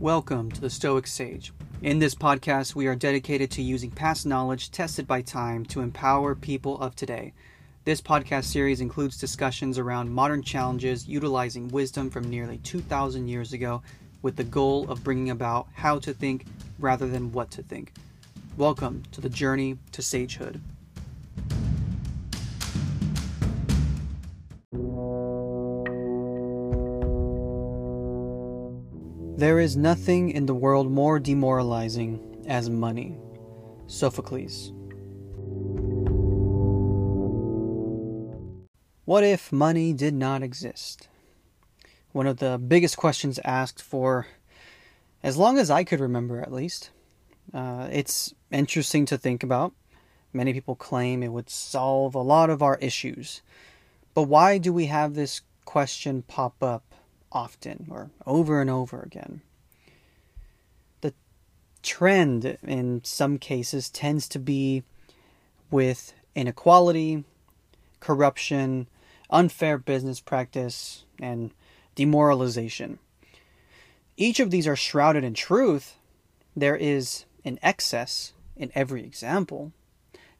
Welcome to the Stoic Sage. In this podcast, we are dedicated to using past knowledge tested by time to empower people of today. This podcast series includes discussions around modern challenges utilizing wisdom from nearly 2,000 years ago with the goal of bringing about how to think rather than what to think. Welcome to the journey to sagehood. There is nothing in the world more demoralizing as money. Sophocles. What if money did not exist? One of the biggest questions asked for as long as I could remember, at least. Uh, it's interesting to think about. Many people claim it would solve a lot of our issues. But why do we have this question pop up often or over and over again. The trend in some cases tends to be with inequality, corruption, unfair business practice, and demoralization. Each of these are shrouded in truth. There is an excess in every example.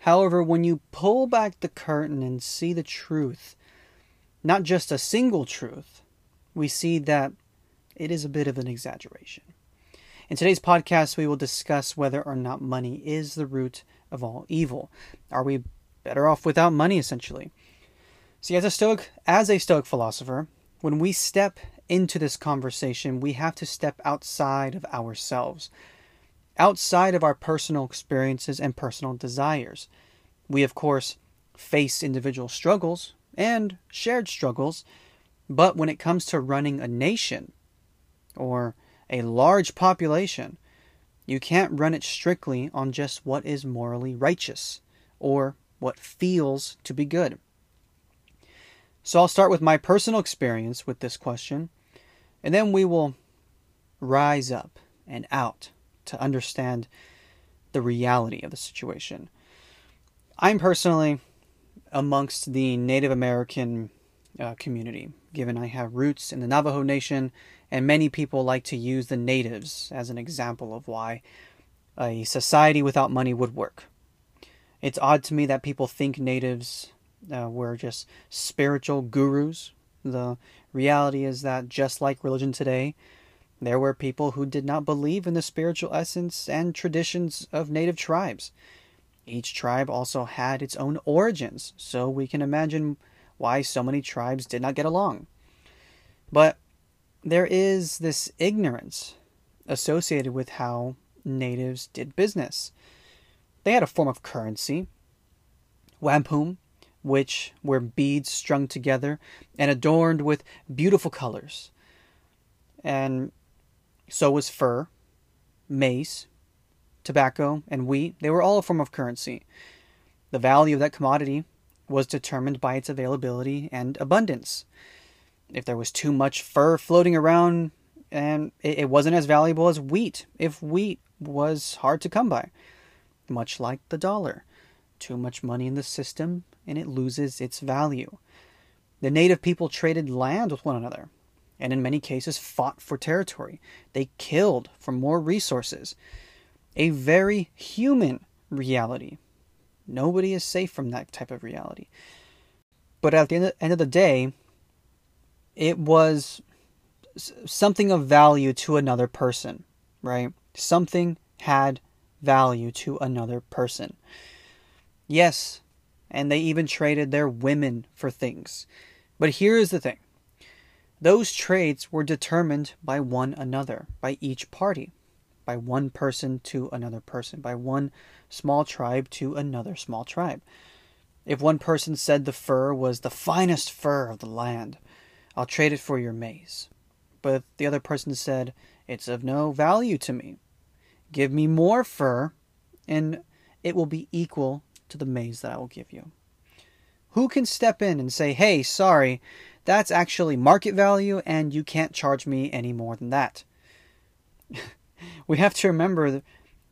However, when you pull back the curtain and see the truth, not just a single truth, we see that it is a bit of an exaggeration. In today's podcast, we will discuss whether or not money is the root of all evil. Are we better off without money, essentially? See, as a Stoic, as a Stoic philosopher, when we step into this conversation, we have to step outside of ourselves, outside of our personal experiences and personal desires. We, of course, face individual struggles and shared struggles but when it comes to running a nation or a large population, you can't run it strictly on just what is morally righteous or what feels to be good. So I'll start with my personal experience with this question, and then we will rise up and out to understand the reality of the situation. I'm personally amongst the Native American uh, community, given I have roots in the Navajo Nation, and many people like to use the natives as an example of why a society without money would work. It's odd to me that people think natives uh, were just spiritual gurus. The reality is that, just like religion today, there were people who did not believe in the spiritual essence and traditions of native tribes. Each tribe also had its own origins, so we can imagine why so many tribes did not get along. But there is this ignorance associated with how natives did business. They had a form of currency, wampum, which were beads strung together and adorned with beautiful colors. And so was fur, maize, tobacco, and wheat. They were all a form of currency. The value of that commodity was determined by its availability and abundance. If there was too much fur floating around, and it, wasn't as valuable as wheat, if wheat was hard to come by, much like the dollar. Too much money in the system, and it loses its value. The native people traded land with one another, and in many cases fought for territory. They killed for more resources. A very human reality Nobody is safe from that type of reality. But at the end of the day, it was something of value to another person, right? Something had value to another person. Yes, and they even traded their women for things. But here's the thing those trades were determined by one another, by each party by one person to another person, by one small tribe to another small tribe. If one person said the fur was the finest fur of the land, I'll trade it for your maize. But the other person said, it's of no value to me. Give me more fur, and it will be equal to the maize that I will give you. Who can step in and say, hey, sorry, that's actually market value, and you can't charge me any more than that? we have to remember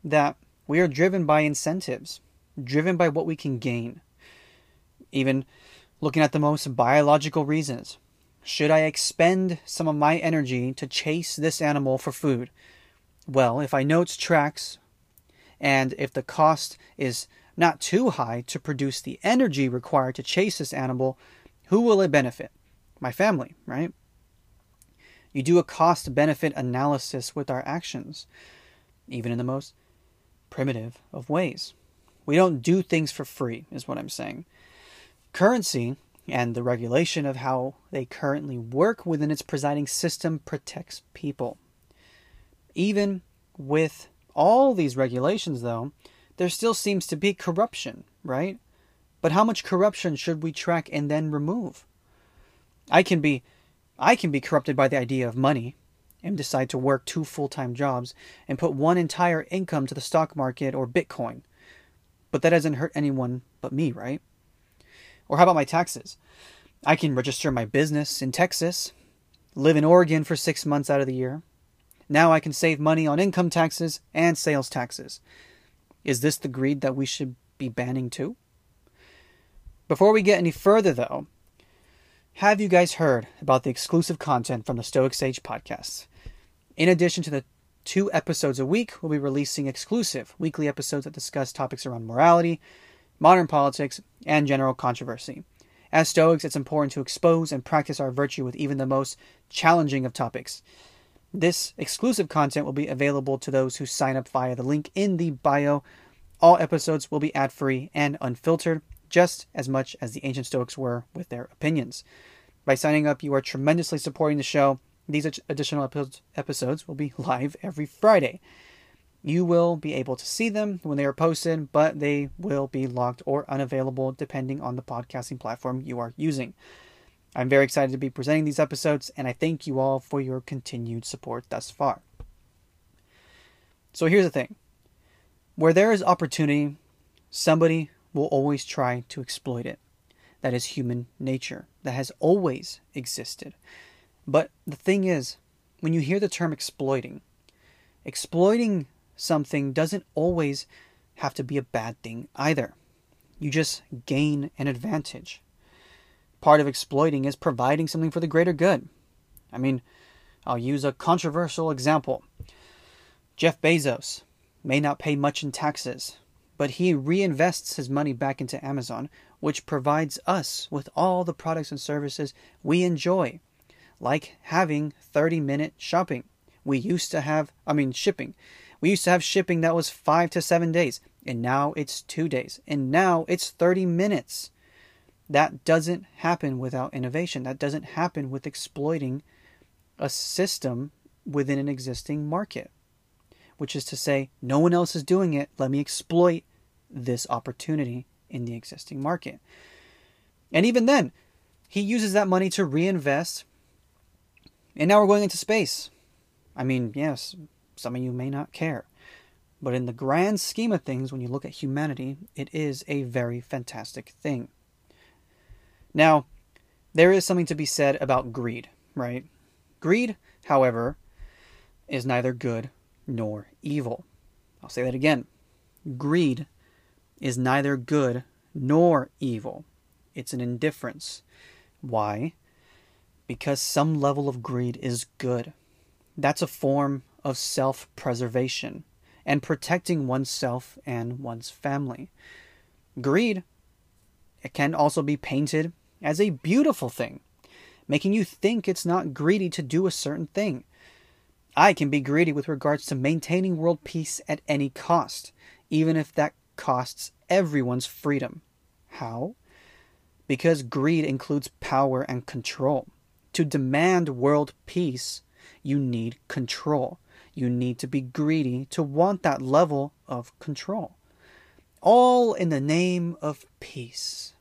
that we are driven by incentives, driven by what we can gain. Even looking at the most biological reasons. Should I expend some of my energy to chase this animal for food? Well, if I know it's tracks, and if the cost is not too high to produce the energy required to chase this animal, who will it benefit? My family, right? You do a cost benefit analysis with our actions, even in the most primitive of ways. We don't do things for free, is what I'm saying. Currency and the regulation of how they currently work within its presiding system protects people. Even with all these regulations, though, there still seems to be corruption, right? But how much corruption should we track and then remove? I can be I can be corrupted by the idea of money and decide to work two full-time jobs and put one entire income to the stock market or Bitcoin. But that doesn't hurt anyone but me, right? Or how about my taxes? I can register my business in Texas, live in Oregon for 6 months out of the year. Now I can save money on income taxes and sales taxes. Is this the greed that we should be banning too? Before we get any further, though, have you guys heard about the exclusive content from the Stoic Sage podcast? In addition to the two episodes a week, we'll be releasing exclusive weekly episodes that discuss topics around morality, modern politics, and general controversy. As Stoics, it's important to expose and practice our virtue with even the most challenging of topics. This exclusive content will be available to those who sign up via the link in the bio. All episodes will be ad free and unfiltered, just as much as the ancient Stoics were with their opinions. By signing up, you are tremendously supporting the show. These additional episodes will be live every Friday. You will be able to see them when they are posted, but they will be locked or unavailable depending on the podcasting platform you are using. I'm very excited to be presenting these episodes, and I thank you all for your continued support thus far. So here's the thing where there is opportunity, somebody will always try to exploit it. That is human nature, that has always existed. But the thing is, when you hear the term exploiting, exploiting something doesn't always have to be a bad thing either. You just gain an advantage part of exploiting is providing something for the greater good. I mean, I'll use a controversial example. Jeff Bezos may not pay much in taxes, but he reinvests his money back into Amazon, which provides us with all the products and services we enjoy, like having 30 minute shopping. We used to have, I mean, shipping. We used to have shipping that was five to seven days, and now it's two days, and now it's 30 minutes. That doesn't happen without innovation. That doesn't happen with exploiting a system within an existing market, which is to say, no one else is doing it. Let me exploit this opportunity in the existing market. And even then, he uses that money to reinvest. And now we're going into space. I mean, yes, some of you may not care. But in the grand scheme of things, when you look at humanity, it is a very fantastic thing. Now, there is something to be said about greed, right? Greed, however, is neither good nor evil. I'll say that again. Greed is neither good nor evil. It's an indifference. Why? Because some level of greed is good. That's a form of self preservation and protecting oneself and one's family. Greed it can also be painted as a beautiful thing, making you think it's not greedy to do a certain thing. I can be greedy with regards to maintaining world peace at any cost, even if that costs everyone's freedom. How? Because greed includes power and control. To demand world peace, you need control. You need to be greedy to want that level of control. All in the name of peace.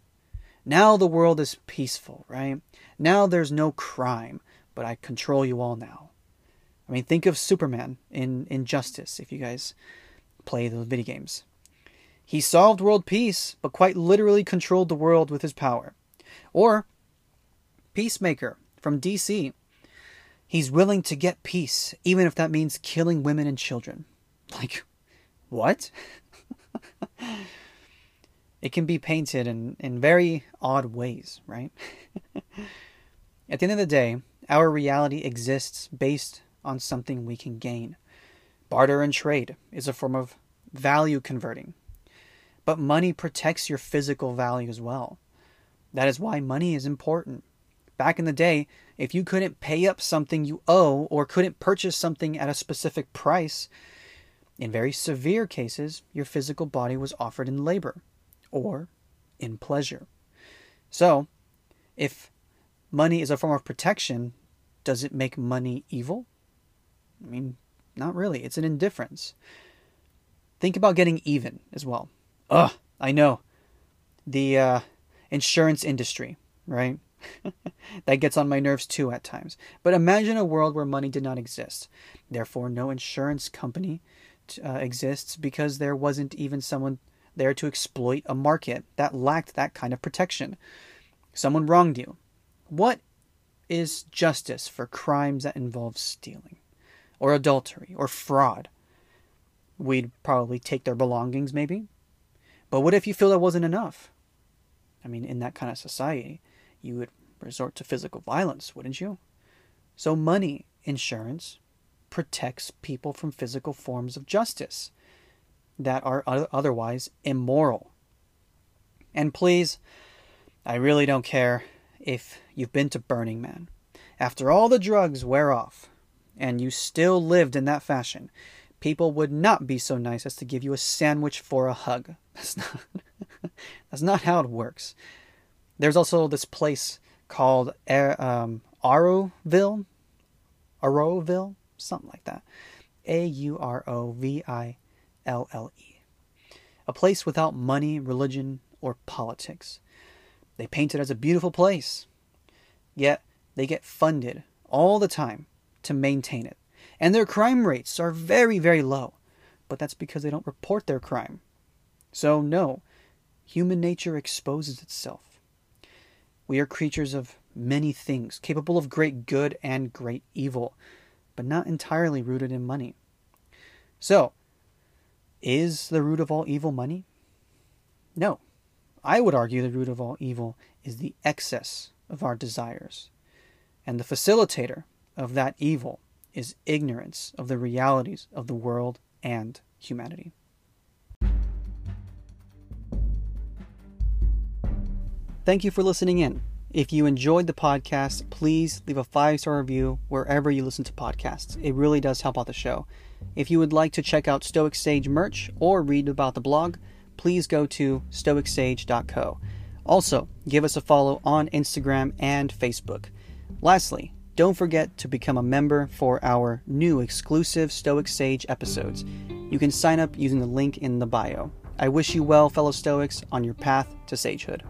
Now the world is peaceful, right? Now there's no crime, but I control you all now. I mean, think of Superman in Injustice, if you guys play those video games. He solved world peace, but quite literally controlled the world with his power. Or Peacemaker from DC. He's willing to get peace, even if that means killing women and children. Like, what? it can be painted in, in very odd ways, right? At the end of the day, our reality exists based on something we can gain Barter and trade is a form of value converting. But money protects your physical value as well. That is why money is important. Back in the day, if you couldn't pay up something you owe or couldn't purchase something at a specific price, in very severe cases, your physical body was offered in labor or in pleasure. So, if money is a form of protection, does it make money evil? I mean, not really. It's an indifference. Think about getting even as well. Ugh, I know. The uh, insurance industry, right? that gets on my nerves too at times. But imagine a world where money did not exist. Therefore, no insurance company uh, exists because there wasn't even someone there to exploit a market that lacked that kind of protection. Someone wronged you. What is justice for crimes that involve stealing, or adultery, or fraud? We'd probably take their belongings, maybe. But what if you feel that wasn't enough? I mean, in that kind of society, you would resort to physical violence, wouldn't you? So, money insurance protects people from physical forms of justice that are otherwise immoral. And please, I really don't care if you've been to Burning Man. After all the drugs wear off, and you still lived in that fashion, people would not be so nice as to give you a sandwich for a hug. That's not, that's not how it works. There's also this place called um, Auroville, Auroville, something like that. A U R O V I L L E. A place without money, religion, or politics. They paint it as a beautiful place. Yet they get funded all the time to maintain it. And their crime rates are very, very low. But that's because they don't report their crime. So, no, human nature exposes itself. We are creatures of many things, capable of great good and great evil but not entirely rooted in money. So, is the root of all evil money? No. I would argue the root of all evil is the excess of our desires. And the facilitator of that evil is ignorance of the realities of the world and humanity. Thank you for listening in. If you enjoyed the podcast, please leave a five star review wherever you listen to podcasts. It really does help out the show. If you would like to check out Stoic Sage merch or read about the blog, please go to stoicsage.co. Also, give us a follow on Instagram and Facebook. Lastly, don't forget to become a member for our new exclusive Stoic Sage episodes. You can sign up using the link in the bio. I wish you well, fellow Stoics, on your path to sagehood.